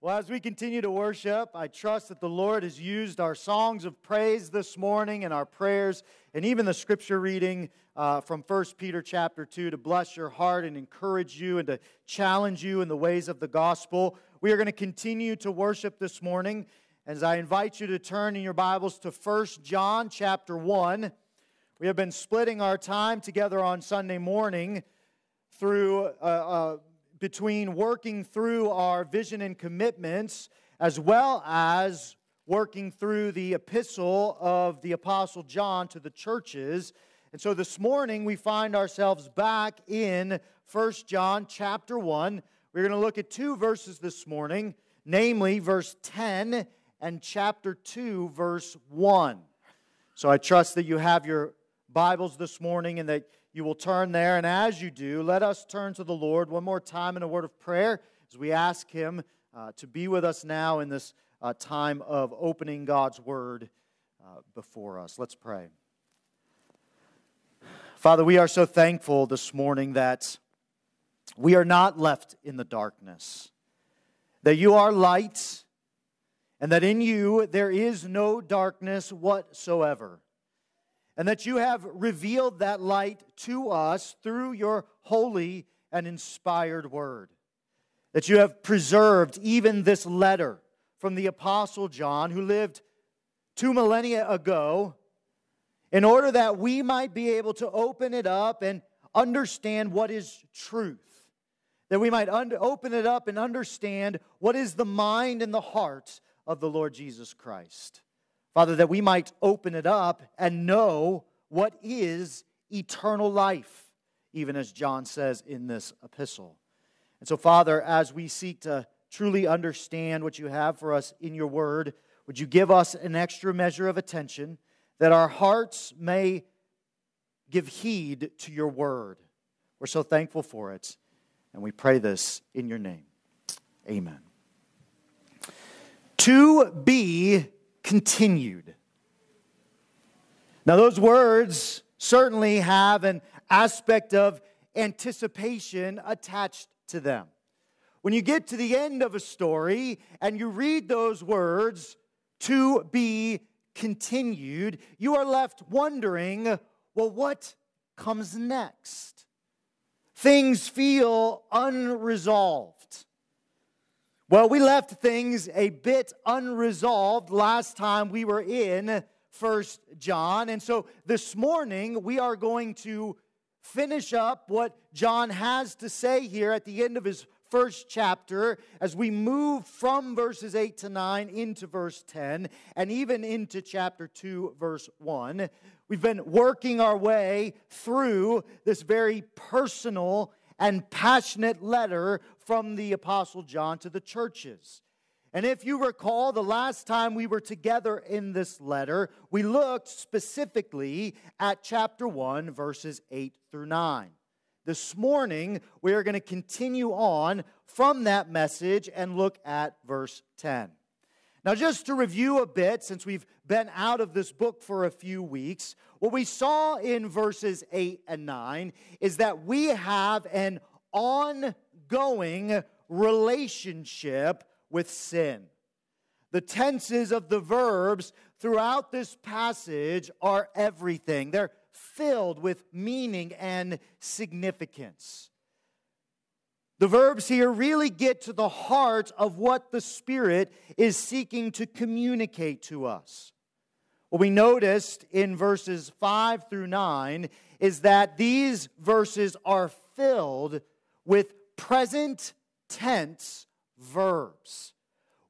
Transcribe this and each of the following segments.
Well, as we continue to worship, I trust that the Lord has used our songs of praise this morning and our prayers and even the scripture reading uh, from 1 Peter chapter 2 to bless your heart and encourage you and to challenge you in the ways of the gospel. We are going to continue to worship this morning as I invite you to turn in your Bibles to 1 John chapter 1. We have been splitting our time together on Sunday morning through uh, uh, between working through our vision and commitments as well as working through the epistle of the Apostle John to the churches. And so this morning we find ourselves back in 1 John chapter 1. We're going to look at two verses this morning, namely verse 10 and chapter 2, verse 1. So I trust that you have your Bibles this morning and that you will turn there. And as you do, let us turn to the Lord one more time in a word of prayer as we ask Him uh, to be with us now in this uh, time of opening God's Word uh, before us. Let's pray. Father, we are so thankful this morning that we are not left in the darkness, that you are light, and that in you there is no darkness whatsoever and that you have revealed that light to us through your holy and inspired word. That you have preserved even this letter from the Apostle John, who lived two millennia ago, in order that we might be able to open it up and understand what is truth. That we might un- open it up and understand what is the mind and the heart of the Lord Jesus Christ. Father, that we might open it up and know what is eternal life, even as John says in this epistle. And so, Father, as we seek to truly understand what you have for us in your word, would you give us an extra measure of attention that our hearts may give heed to your word? We're so thankful for it, and we pray this in your name. Amen. To be continued. Now, those words certainly have an aspect of anticipation attached to them. When you get to the end of a story and you read those words, to be continued, you are left wondering, well, what comes next? Things feel unresolved. Well, we left things a bit unresolved last time we were in First John. And so this morning we are going to finish up what John has to say here at the end of his first chapter as we move from verses 8 to 9 into verse 10 and even into chapter 2, verse 1. We've been working our way through this very personal and passionate letter from the Apostle John to the churches. And if you recall, the last time we were together in this letter, we looked specifically at chapter 1, verses 8 through 9. This morning, we are going to continue on from that message and look at verse 10. Now, just to review a bit, since we've been out of this book for a few weeks, what we saw in verses 8 and 9 is that we have an ongoing relationship with sin. The tenses of the verbs throughout this passage are everything, they're filled with meaning and significance. The verbs here really get to the heart of what the Spirit is seeking to communicate to us. What we noticed in verses 5 through 9 is that these verses are filled with present tense verbs,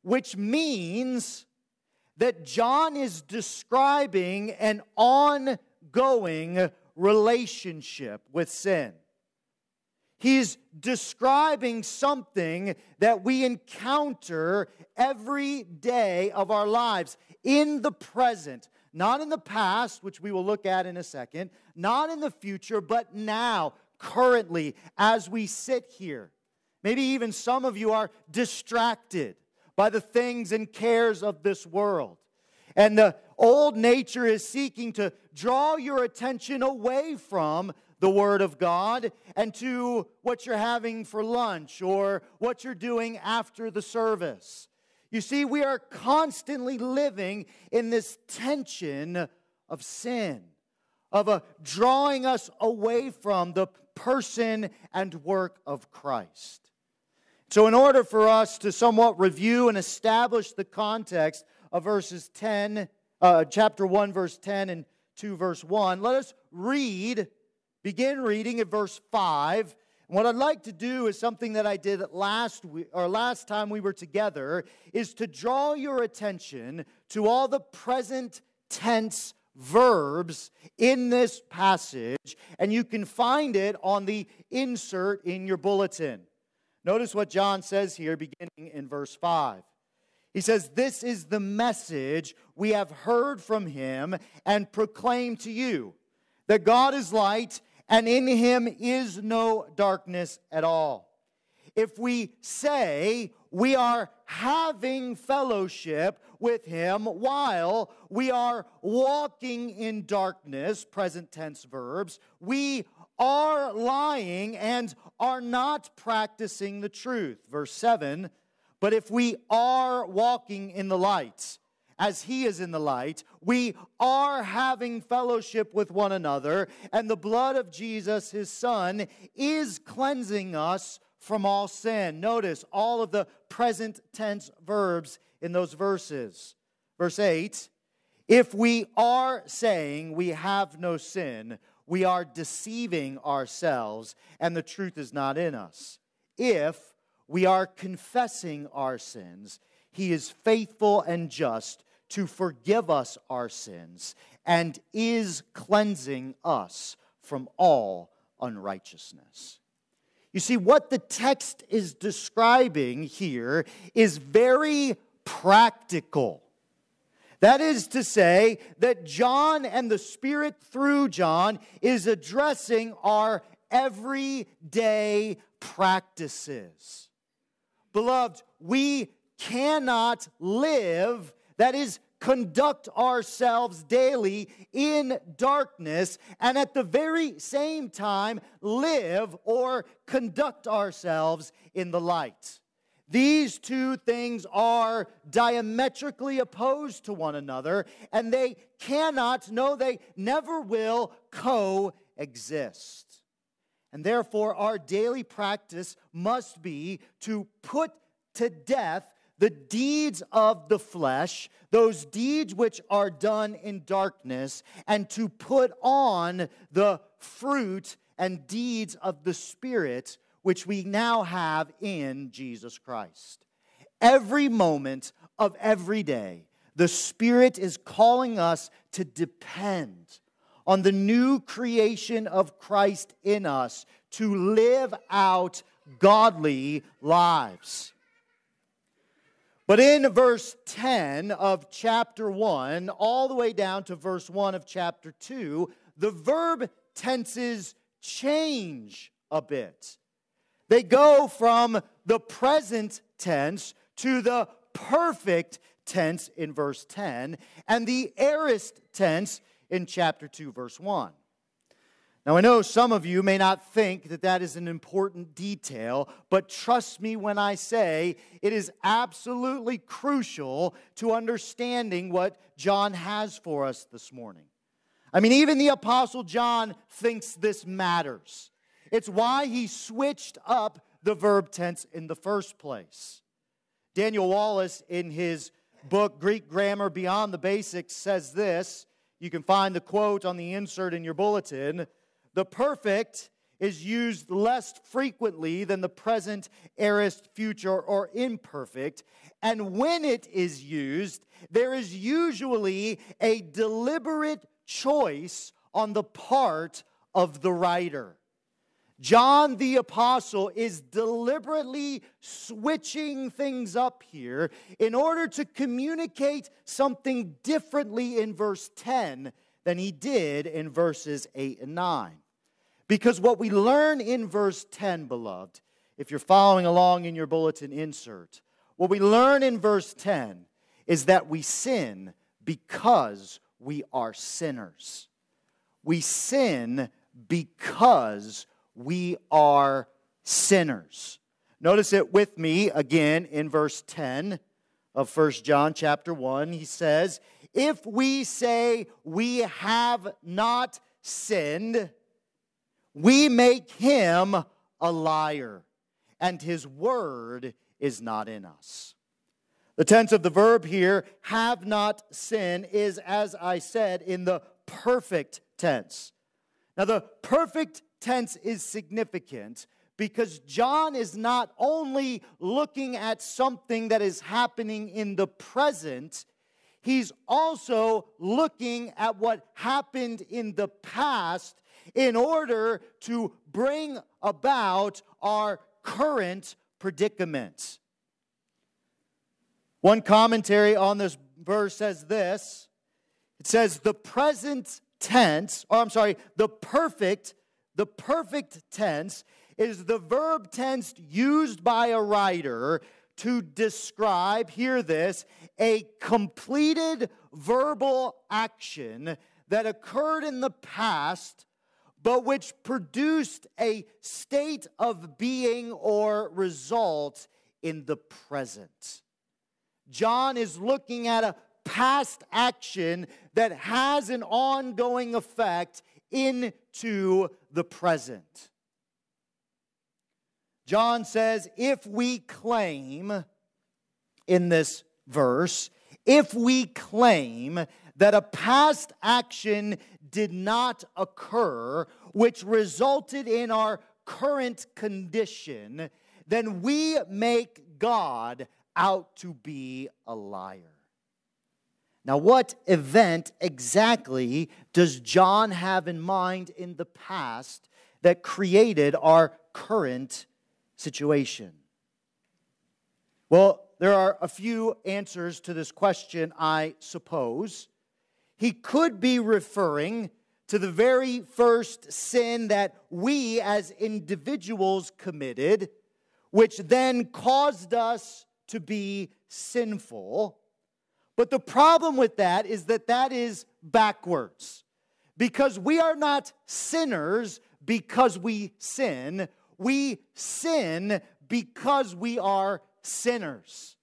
which means that John is describing an ongoing relationship with sin. He's describing something that we encounter every day of our lives in the present, not in the past, which we will look at in a second, not in the future, but now, currently, as we sit here. Maybe even some of you are distracted by the things and cares of this world. And the old nature is seeking to draw your attention away from the Word of God and to what you're having for lunch or what you're doing after the service. You see, we are constantly living in this tension of sin, of a drawing us away from the person and work of Christ. So, in order for us to somewhat review and establish the context of verses 10, uh, chapter 1, verse 10, and 2, verse 1, let us read, begin reading at verse 5. What I'd like to do is something that I did last week, or last time we were together, is to draw your attention to all the present tense verbs in this passage, and you can find it on the insert in your bulletin. Notice what John says here, beginning in verse 5. He says, This is the message we have heard from him and proclaim to you that God is light, and in him is no darkness at all. If we say we are having fellowship with him while we are walking in darkness, present tense verbs, we are lying and are not practicing the truth. Verse 7 But if we are walking in the light, as he is in the light, we are having fellowship with one another, and the blood of Jesus, his son, is cleansing us from all sin. Notice all of the present tense verbs in those verses. Verse 8 If we are saying we have no sin, we are deceiving ourselves and the truth is not in us. If we are confessing our sins, He is faithful and just to forgive us our sins and is cleansing us from all unrighteousness. You see, what the text is describing here is very practical. That is to say, that John and the Spirit through John is addressing our everyday practices. Beloved, we cannot live, that is, conduct ourselves daily in darkness and at the very same time live or conduct ourselves in the light. These two things are diametrically opposed to one another, and they cannot, no, they never will coexist. And therefore, our daily practice must be to put to death the deeds of the flesh, those deeds which are done in darkness, and to put on the fruit and deeds of the Spirit which we now have in Jesus Christ. Every moment of every day, the Spirit is calling us to depend on the new creation of Christ in us to live out godly lives. But in verse 10 of chapter 1, all the way down to verse 1 of chapter 2, the verb tenses change a bit. They go from the present tense to the perfect tense in verse 10 and the aorist tense in chapter 2, verse 1. Now, I know some of you may not think that that is an important detail, but trust me when I say it is absolutely crucial to understanding what John has for us this morning. I mean, even the Apostle John thinks this matters. It's why he switched up the verb tense in the first place. Daniel Wallace, in his book, Greek Grammar Beyond the Basics, says this. You can find the quote on the insert in your bulletin. The perfect is used less frequently than the present, aorist, future, or imperfect. And when it is used, there is usually a deliberate choice on the part of the writer. John the Apostle is deliberately switching things up here in order to communicate something differently in verse 10 than he did in verses 8 and 9. Because what we learn in verse 10, beloved, if you're following along in your bulletin insert, what we learn in verse 10 is that we sin because we are sinners. We sin because we are sinners. Notice it with me again in verse 10 of 1 John chapter 1. He says, If we say we have not sinned, we make him a liar, and his word is not in us. The tense of the verb here, have not sinned, is, as I said, in the perfect tense. Now, the perfect tense is significant because John is not only looking at something that is happening in the present, he's also looking at what happened in the past in order to bring about our current predicament. One commentary on this verse says this it says, the present tense, or I'm sorry, the perfect, the perfect tense is the verb tense used by a writer to describe, hear this, a completed verbal action that occurred in the past, but which produced a state of being or result in the present. John is looking at a past action that has an ongoing effect into the present. John says, if we claim in this verse, if we claim that a past action did not occur, which resulted in our current condition, then we make God out to be a liar. Now, what event exactly does John have in mind in the past that created our current situation? Well, there are a few answers to this question, I suppose. He could be referring to the very first sin that we as individuals committed, which then caused us to be sinful. But the problem with that is that that is backwards. Because we are not sinners because we sin. We sin because we are sinners.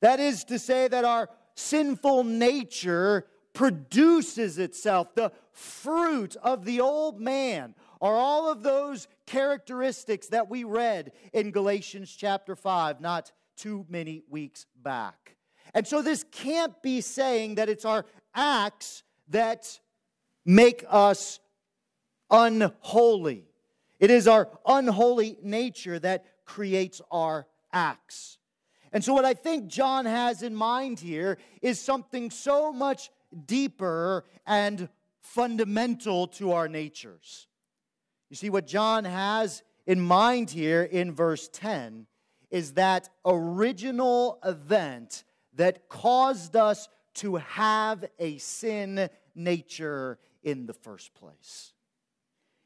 That is to say, that our sinful nature produces itself. The fruit of the old man are all of those characteristics that we read in Galatians chapter 5 not too many weeks back. And so this can't be saying that it's our acts that make us unholy. It is our unholy nature that creates our acts. And so, what I think John has in mind here is something so much deeper and fundamental to our natures. You see, what John has in mind here in verse 10 is that original event that caused us to have a sin nature in the first place.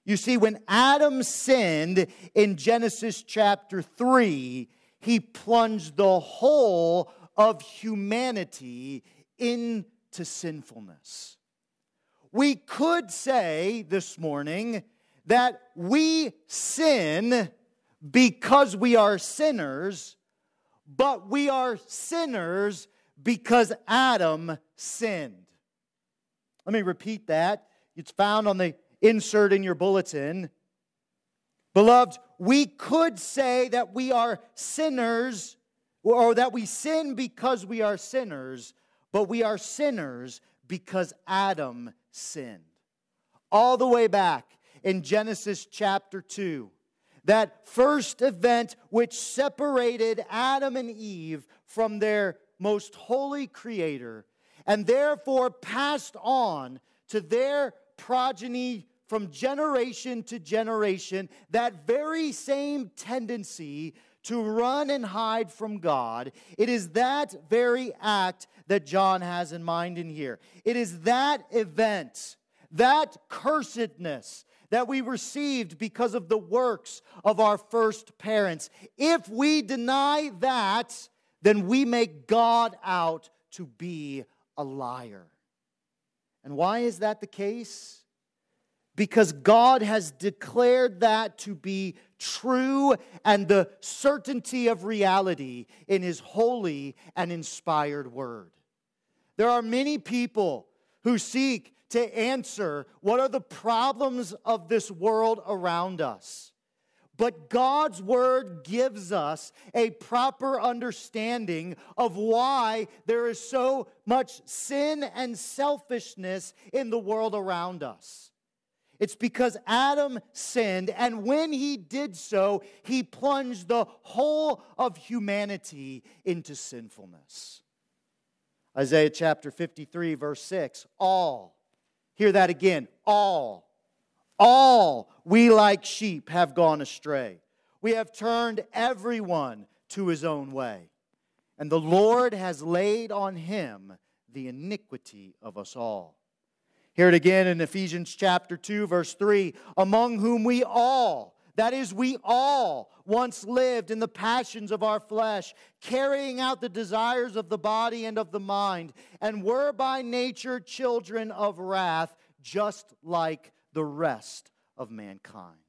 You see, when Adam sinned in Genesis chapter 3, he plunged the whole of humanity into sinfulness. We could say this morning that we sin because we are sinners, but we are sinners because Adam sinned. Let me repeat that. It's found on the insert in your bulletin. Beloved, we could say that we are sinners or that we sin because we are sinners, but we are sinners because Adam sinned. All the way back in Genesis chapter 2, that first event which separated Adam and Eve from their most holy creator and therefore passed on to their progeny from generation to generation that very same tendency to run and hide from God. It is that very act that John has in mind in here. It is that event, that cursedness that we received because of the works of our first parents. If we deny that, then we make God out to be a liar. And why is that the case? Because God has declared that to be true and the certainty of reality in His holy and inspired word. There are many people who seek to answer what are the problems of this world around us. But God's word gives us a proper understanding of why there is so much sin and selfishness in the world around us. It's because Adam sinned, and when he did so, he plunged the whole of humanity into sinfulness. Isaiah chapter 53, verse 6 All, hear that again, all all we like sheep have gone astray. We have turned everyone to his own way. And the Lord has laid on him the iniquity of us all. Hear it again in Ephesians chapter 2, verse 3 among whom we all, that is, we all once lived in the passions of our flesh, carrying out the desires of the body and of the mind, and were by nature children of wrath, just like the rest of mankind.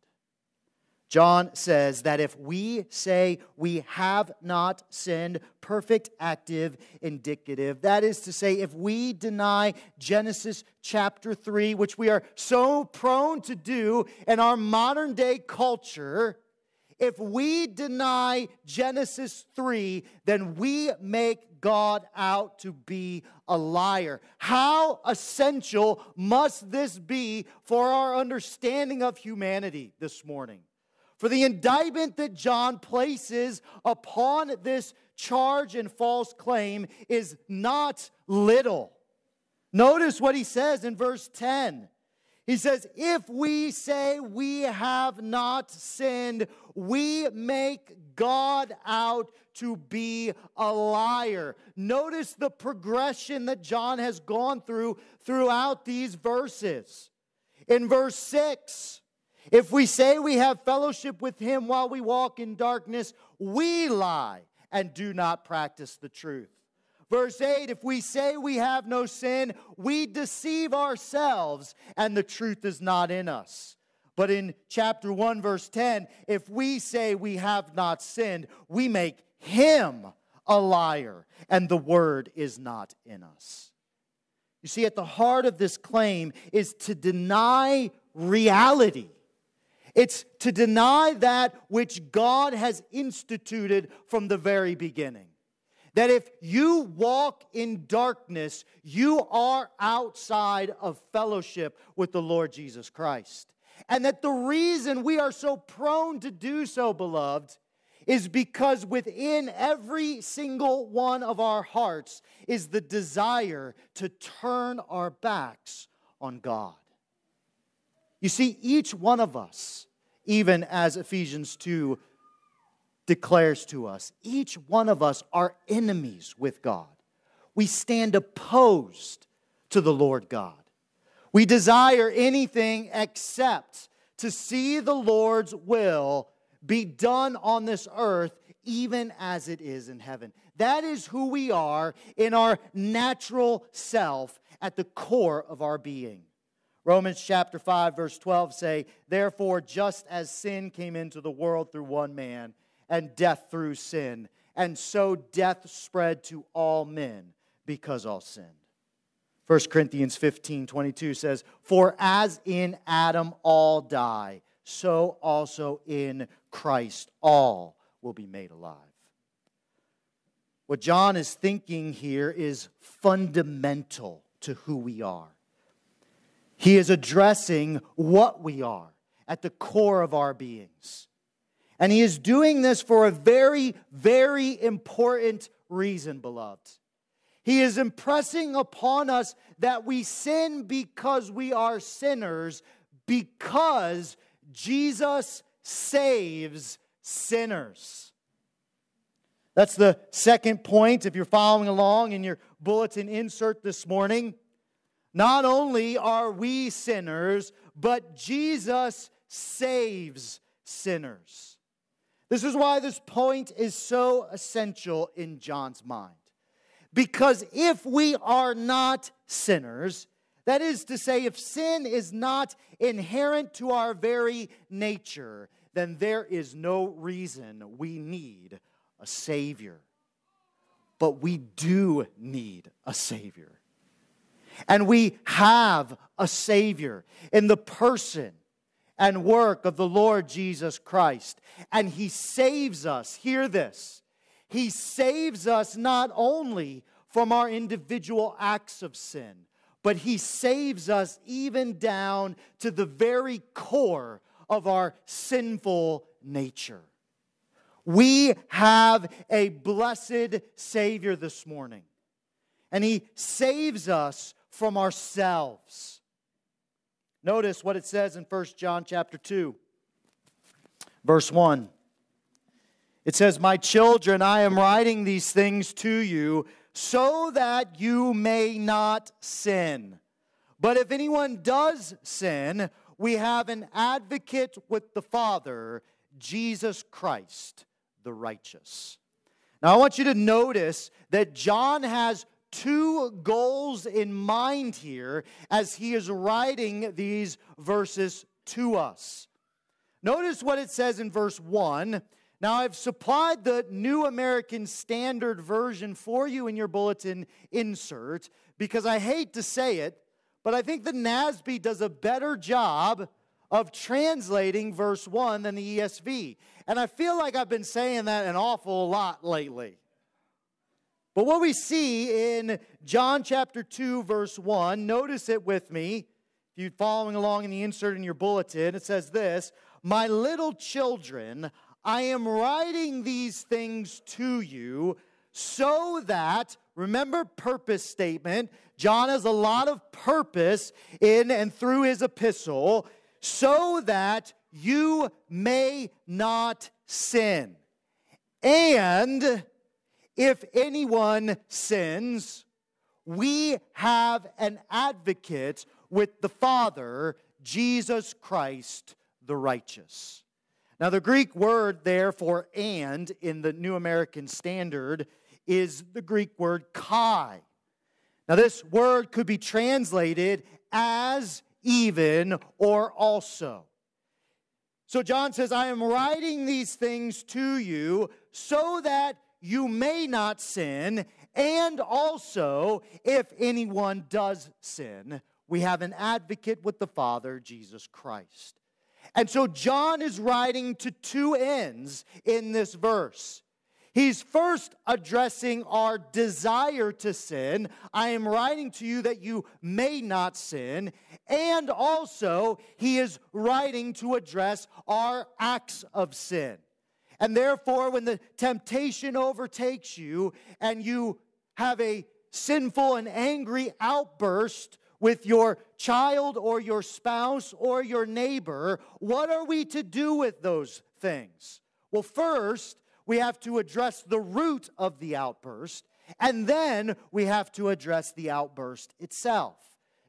John says that if we say we have not sinned, perfect active indicative, that is to say, if we deny Genesis chapter 3, which we are so prone to do in our modern day culture, if we deny Genesis 3, then we make God out to be a liar. How essential must this be for our understanding of humanity this morning? For the indictment that John places upon this charge and false claim is not little. Notice what he says in verse 10. He says, If we say we have not sinned, we make God out to be a liar. Notice the progression that John has gone through throughout these verses. In verse 6, if we say we have fellowship with him while we walk in darkness, we lie and do not practice the truth. Verse 8 If we say we have no sin, we deceive ourselves, and the truth is not in us. But in chapter 1, verse 10, if we say we have not sinned, we make him a liar, and the word is not in us. You see, at the heart of this claim is to deny reality. It's to deny that which God has instituted from the very beginning that if you walk in darkness, you are outside of fellowship with the Lord Jesus Christ. And that the reason we are so prone to do so, beloved, is because within every single one of our hearts is the desire to turn our backs on God. You see, each one of us, even as Ephesians 2 declares to us each one of us are enemies with God. We stand opposed to the Lord God. We desire anything except to see the Lord's will be done on this earth, even as it is in heaven. That is who we are in our natural self at the core of our being. Romans chapter 5 verse 12 say, "Therefore just as sin came into the world through one man, and death through sin. And so death spread to all men because all sinned. 1 Corinthians 15 22 says, For as in Adam all die, so also in Christ all will be made alive. What John is thinking here is fundamental to who we are. He is addressing what we are at the core of our beings. And he is doing this for a very, very important reason, beloved. He is impressing upon us that we sin because we are sinners, because Jesus saves sinners. That's the second point if you're following along in your bulletin insert this morning. Not only are we sinners, but Jesus saves sinners. This is why this point is so essential in John's mind. Because if we are not sinners, That is to say, if sin is not inherent to our very nature, then there is no reason we need a Savior. But we do need a Savior. And we have a Savior in the person and work of the Lord Jesus Christ. And He saves us, hear this, He saves us not only from our individual acts of sin, but He saves us even down to the very core of our sinful nature. We have a blessed Savior this morning, and He saves us from ourselves. Notice what it says in 1 John chapter 2, verse 1. It says, My children, I am writing these things to you so that you may not sin. But if anyone does sin, we have an advocate with the Father, Jesus Christ, the righteous. Now, I want you to notice that John has two goals in mind here as he is writing these verses to us. Notice what it says in verse 1. Now, I've supplied the New American Standard Version for you in your bulletin insert because I hate to say it, but I think the NASB does a better job of translating verse 1 than the ESV. And I feel like I've been saying that an awful lot lately. But what we see in John chapter 2, verse 1, notice it with me. If you're following along in the insert in your bulletin, it says this My little children, I am writing these things to you so that, remember, purpose statement. John has a lot of purpose in and through his epistle, so that you may not sin. And if anyone sins, we have an advocate with the Father, Jesus Christ the righteous. Now, the Greek word there for and in the New American Standard is the Greek word kai. Now, this word could be translated as even or also. So, John says, I am writing these things to you so that you may not sin, and also, if anyone does sin, we have an advocate with the Father, Jesus Christ. And so John is writing to two ends in this verse. He's first addressing our desire to sin. I am writing to you that you may not sin. And also, he is writing to address our acts of sin. And therefore, when the temptation overtakes you and you have a sinful and angry outburst with your child or your spouse or your neighbor, what are we to do with those things? Well, first, we have to address the root of the outburst, and then we have to address the outburst itself.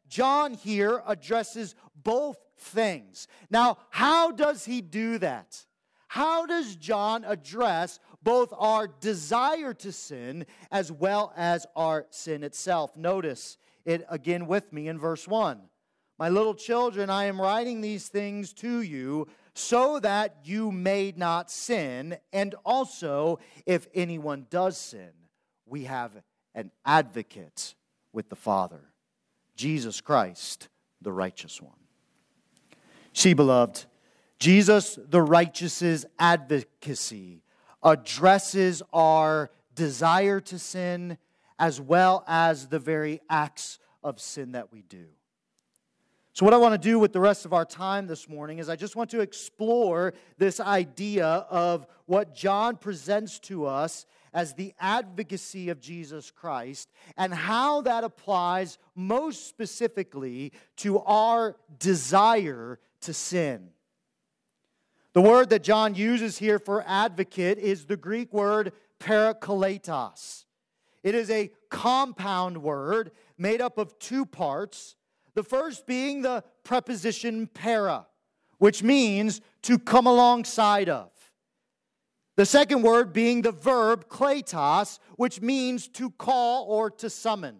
John here addresses both things. Now, how does he do that? How does John address both our desire to sin as well as our sin itself? Notice it again with me in verse 1. My little children, I am writing these things to you so that you may not sin. And also, if anyone does sin, we have an advocate with the Father, Jesus Christ, the righteous one. See, beloved, Jesus, the righteous's advocacy, addresses our desire to sin as well as the very acts of sin that we do. So, what I want to do with the rest of our time this morning is I just want to explore this idea of what John presents to us as the advocacy of Jesus Christ and how that applies most specifically to our desire to sin. The word that John uses here for advocate is the Greek word parakletos. It is a compound word made up of two parts. The first being the preposition para, which means to come alongside of. The second word being the verb kletos, which means to call or to summon.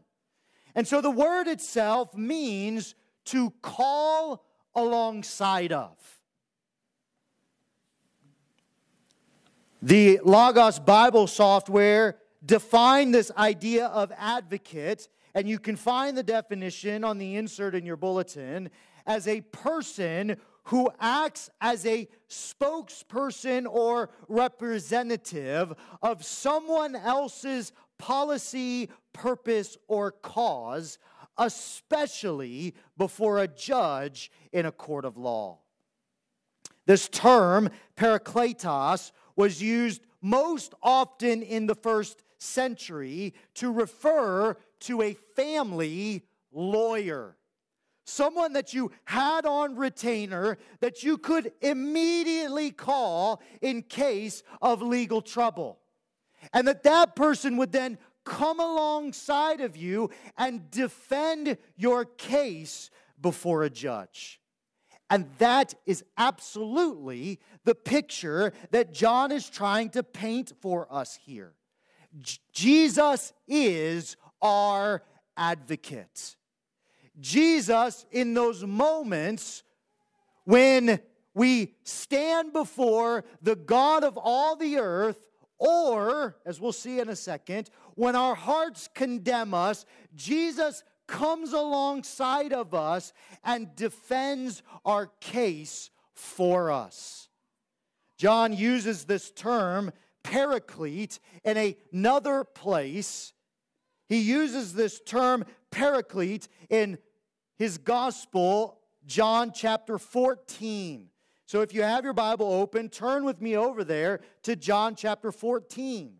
And so the word itself means to call alongside of. The Logos Bible software defined this idea of advocate, and you can find the definition on the insert in your bulletin as a person who acts as a spokesperson or representative of someone else's policy, purpose, or cause, especially before a judge in a court of law. This term, parakletos, was used most often in the first century to refer to a family lawyer. Someone that you had on retainer that you could immediately call in case of legal trouble. And that that person would then come alongside of you and defend your case before a judge. And that is absolutely the picture that John is trying to paint for us here. J- Jesus is our advocate. Jesus, in those moments when we stand before the God of all the earth, or, as we'll see in a second, when our hearts condemn us, Jesus comes alongside of us and defends our case for us. John uses this term, paraclete, in another place. He uses this term, paraclete, in his gospel, John chapter 14. So if you have your Bible open, turn with me over there to John chapter 14.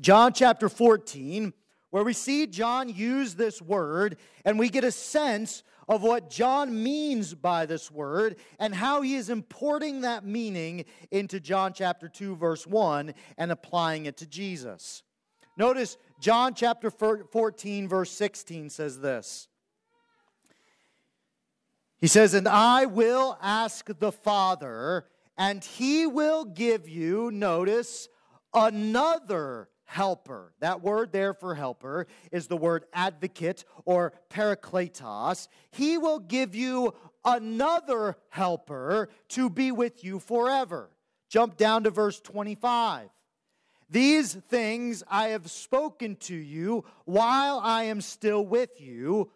John chapter 14, where we see John use this word, and we get a sense of what John means by this word and how he is importing that meaning into John chapter 2, verse 1, and applying it to Jesus. Notice John chapter 14, verse 16 says this. He says, And I will ask the Father, and he will give you, notice, another helper. That word there for helper is the word advocate or parakletos. He will give you another helper to be with you forever. Jump down to verse 25. These things I have spoken to you while I am still with you,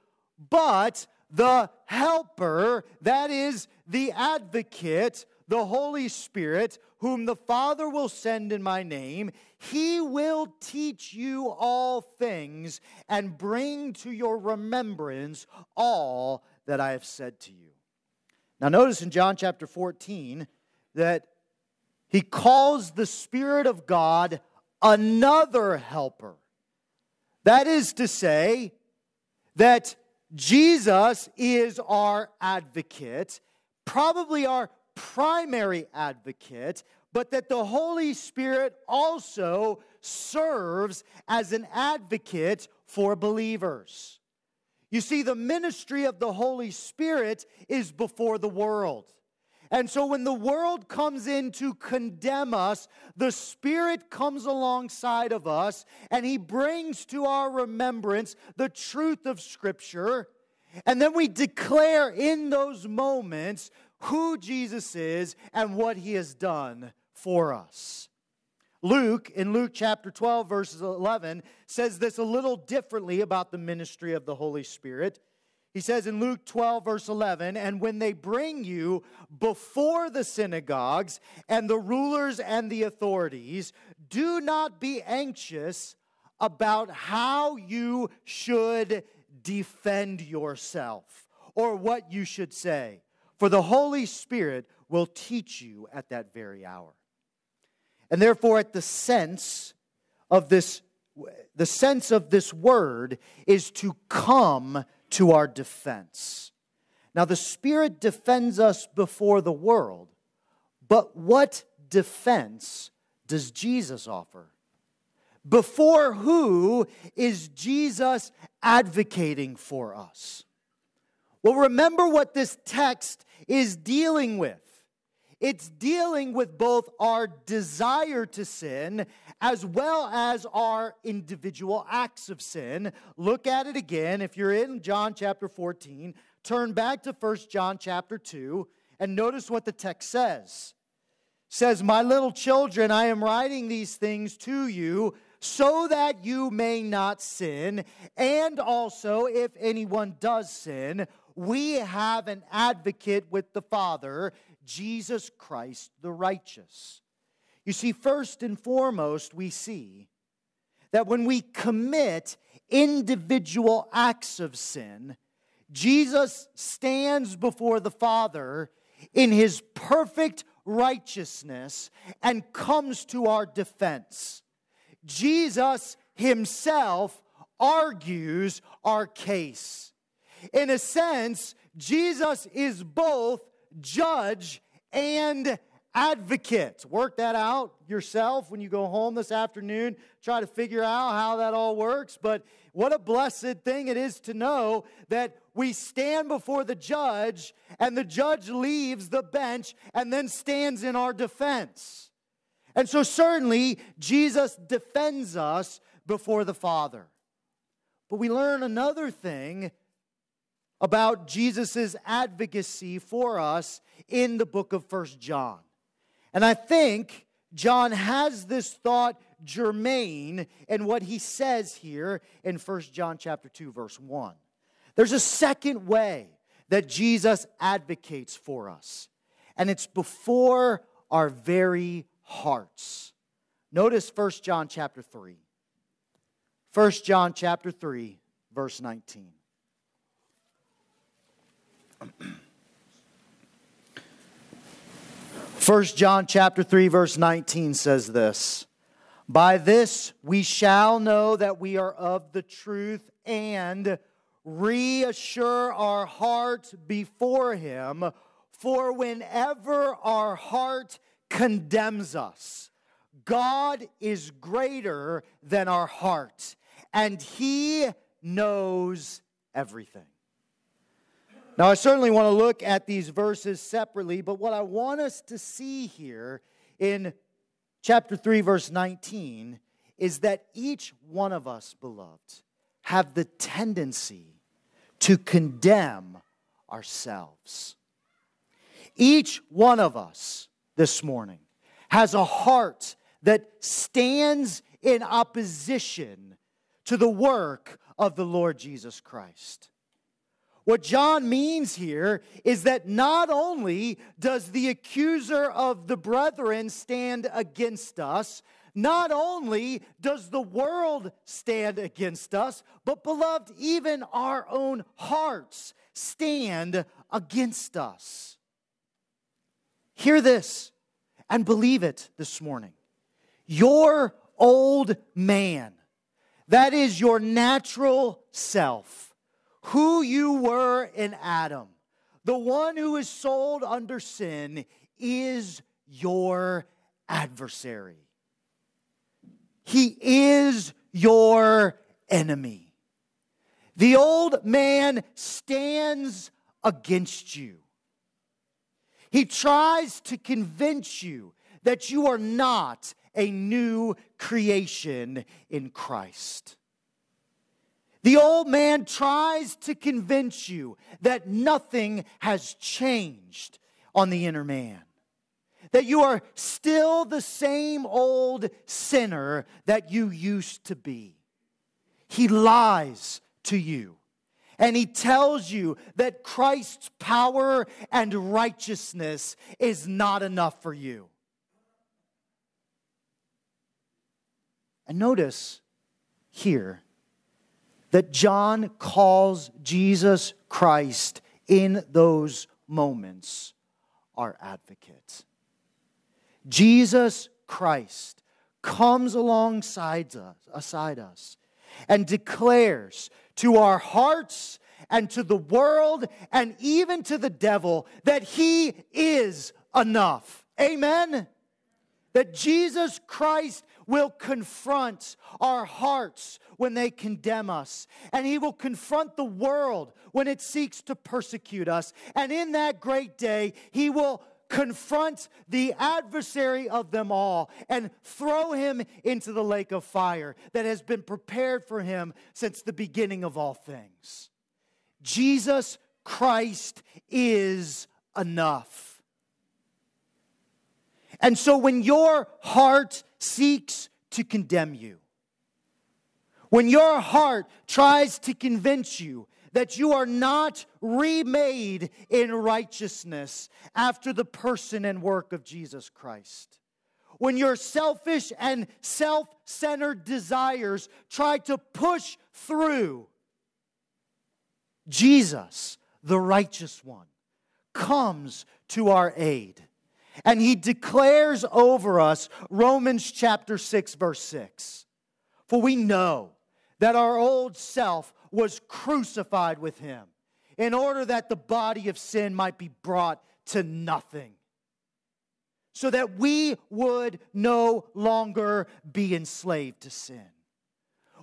but the helper, that is the advocate, the Holy Spirit, whom the Father will send in my name, he will teach you all things and bring to your remembrance all that I have said to you. Now, notice in John chapter 14 that he calls the Spirit of God another helper. That is to say, that Jesus is our advocate, probably our primary advocate, but that the Holy Spirit also serves as an advocate for believers. You see, the ministry of the Holy Spirit is before the world. And so when the world comes in to condemn us, the Spirit comes alongside of us and He brings to our remembrance the truth of Scripture. And then we declare in those moments who Jesus is and what He has done for us. Luke, in Luke chapter 12, verses 11, says this a little differently about the ministry of the Holy Spirit. He says in Luke 12, verse 11, and when they bring you before the synagogues and the rulers and the authorities, do not be anxious about how you should defend yourself or what you should say, for the Holy Spirit will teach you at that very hour. And therefore, at the sense of this, the sense of this word is to come to our defense. Now, the Spirit defends us before the world, but what defense does Jesus offer? Before who is Jesus advocating for us? Well, remember what this text is dealing with. It's dealing with both our desire to sin as well as our individual acts of sin. Look at it again. If you're in John chapter 14, turn back to 1 John chapter 2 and notice what the text says. It says, "My little children, I am writing these things to you so that you may not sin, and also if anyone does sin, we have an advocate with the Father, Jesus Christ the righteous." You see, first and foremost, we see that when we commit individual acts of sin, Jesus stands before the Father in his perfect righteousness and comes to our defense. Jesus himself argues our case. In a sense, Jesus is both judge and advocate. Work that out yourself when you go home this afternoon. Try to figure out how that all works. But what a blessed thing it is to know that we stand before the judge and the judge leaves the bench and then stands in our defense. And so, certainly, Jesus defends us before the Father. But we learn another thing about Jesus' advocacy for us in the book of First John. And I think John has this thought germane in what he says here in 1 John chapter 2 verse 1. There's a second way that Jesus advocates for us, and it's before our very hearts. Notice 1 John chapter 3. 1 John chapter 3 verse 19. 1 John chapter 3 verse 19 says this. By this we shall know that we are of the truth and reassure our heart before him for whenever our heart condemns us God is greater than our heart and he knows everything. Now, I certainly want to look at these verses separately, but what I want us to see here in chapter 3, verse 19, is that each one of us, beloved, have the tendency to condemn ourselves. Each one of us this morning has a heart that stands in opposition to the work of the Lord Jesus Christ. What John means here is that not only does the accuser of the brethren stand against us, not only does the world stand against us, but beloved, even our own hearts stand against us. Hear this and believe it this morning. Your old man, that is your natural self who you were in Adam. The one who is sold under sin is your adversary. He is your enemy. The old man stands against you. He tries to convince you that you are not a new creation in Christ. The old man tries to convince you that nothing has changed on the inner man, that you are still the same old sinner that you used to be. He lies to you. And he tells you that Christ's power and righteousness is not enough for you. And notice here that John calls Jesus Christ in those moments our advocate. Jesus Christ comes alongside us, aside us and declares to our hearts and to the world and even to the devil that he is enough. Amen. That Jesus Christ will confront our hearts when they condemn us, and He will confront the world when it seeks to persecute us. And in that great day, He will confront the adversary of them all and throw him into the lake of fire that has been prepared for him since the beginning of all things. Jesus Christ is enough. And so when your heart seeks to condemn you, when your heart tries to convince you that you are not remade in righteousness after the person and work of Jesus Christ. When your selfish and self centered desires try to push through, Jesus, the righteous one, comes to our aid. And he declares over us Romans chapter 6, verse 6. For we know that our old self was crucified with him in order that the body of sin might be brought to nothing, so that we would no longer be enslaved to sin.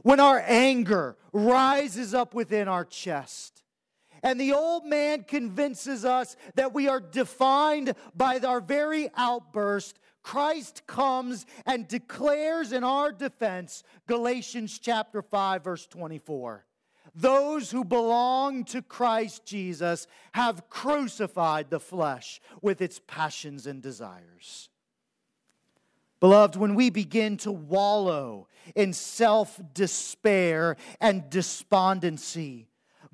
When our anger rises up within our chest, and the old man convinces us that we are defined by our very outburst, Christ comes and declares in our defense Galatians chapter 5 verse 24. Those who belong to Christ Jesus have crucified the flesh with its passions and desires. Beloved, when we begin to wallow in self despair and despondency,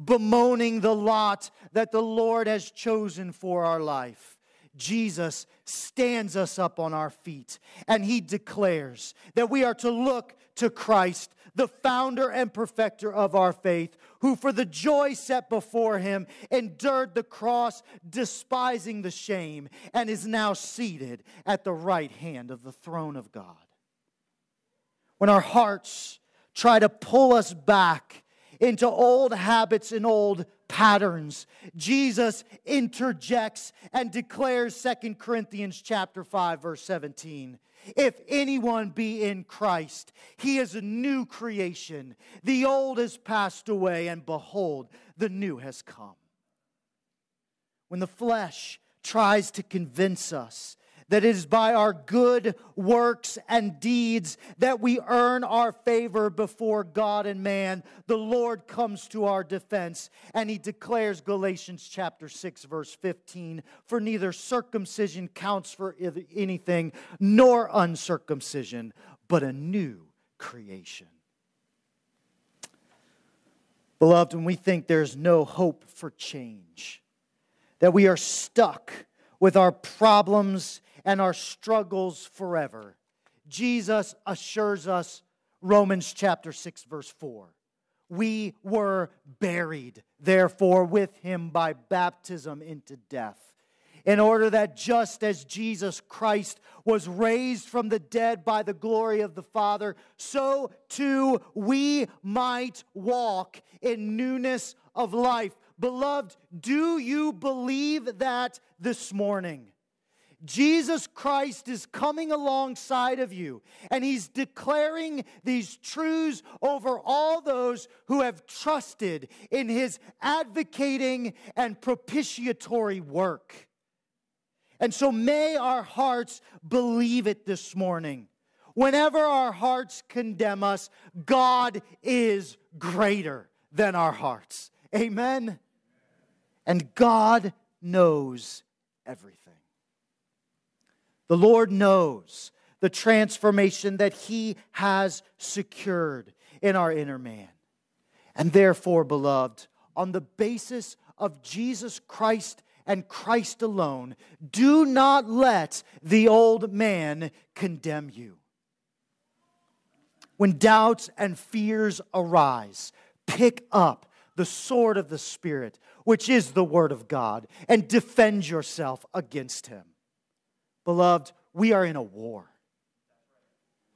bemoaning the lot that the Lord has chosen for our life, Jesus stands us up on our feet and he declares that we are to look to Christ, the founder and perfecter of our faith, who for the joy set before him endured the cross, despising the shame, and is now seated at the right hand of the throne of God. When our hearts try to pull us back into old habits and old patterns. Jesus interjects and declares Second Corinthians chapter 5 verse 17. If anyone be in Christ, he is a new creation. The old has passed away and behold, the new has come. When the flesh tries to convince us that it is by our good works and deeds that we earn our favor before God and man. The Lord comes to our defense and he declares Galatians chapter 6 verse 15, for neither circumcision counts for anything nor uncircumcision, but a new creation. Beloved, when we think there's no hope for change, that we are stuck with our problems and our struggles forever. Jesus assures us, Romans chapter 6, verse 4. We were buried, therefore, with him by baptism into death, in order that just as Jesus Christ was raised from the dead by the glory of the Father, so too we might walk in newness of life. Beloved, do you believe that this morning? Jesus Christ is coming alongside of you and he's declaring these truths over all those who have trusted in his advocating and propitiatory work. And so may our hearts believe it this morning. Whenever our hearts condemn us, God is greater than our hearts. Amen. And God knows everything. The Lord knows the transformation that He has secured in our inner man. And therefore, beloved, on the basis of Jesus Christ and Christ alone, do not let the old man condemn you. When doubts and fears arise, pick up the sword of the Spirit, which is the Word of God, and defend yourself against him. Beloved, we are in a war.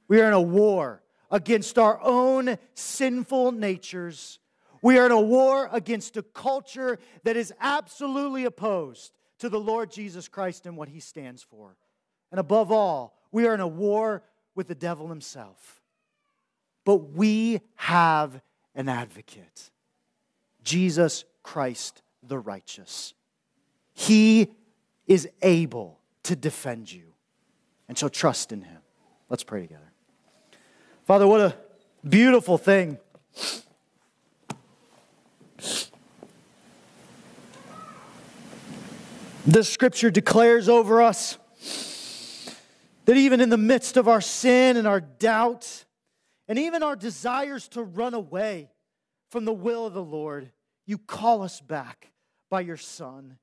We are in a war against our own sinful natures. We are in a war against a culture that is absolutely opposed to the Lord Jesus Christ and what he stands for. And above all, we are in a war with the devil himself. But we have an advocate Jesus Christ the righteous. He is able to defend you. And so trust in him. Let's pray together. Father, what a beautiful thing. The scripture declares over us that even in the midst of our sin and our doubt, and even our desires to run away from the will of the Lord, you call us back by your Son.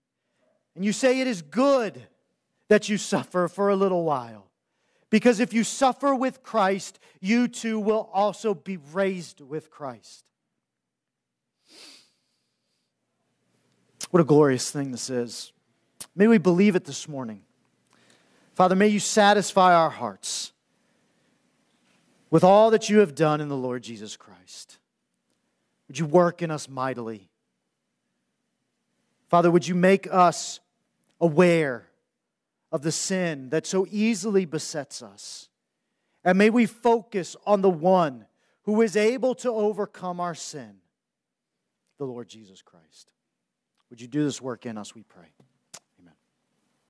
And you say it is good that you suffer for a little while. Because if you suffer with Christ, you too will also be raised with Christ. What a glorious thing this is. May we believe it this morning. Father, may you satisfy our hearts with all that you have done in the Lord Jesus Christ. Would you work in us mightily? Father, would you make us aware of the sin that so easily besets us? And may we focus on the one who is able to overcome our sin, the Lord Jesus Christ. Would you do this work in us, we pray?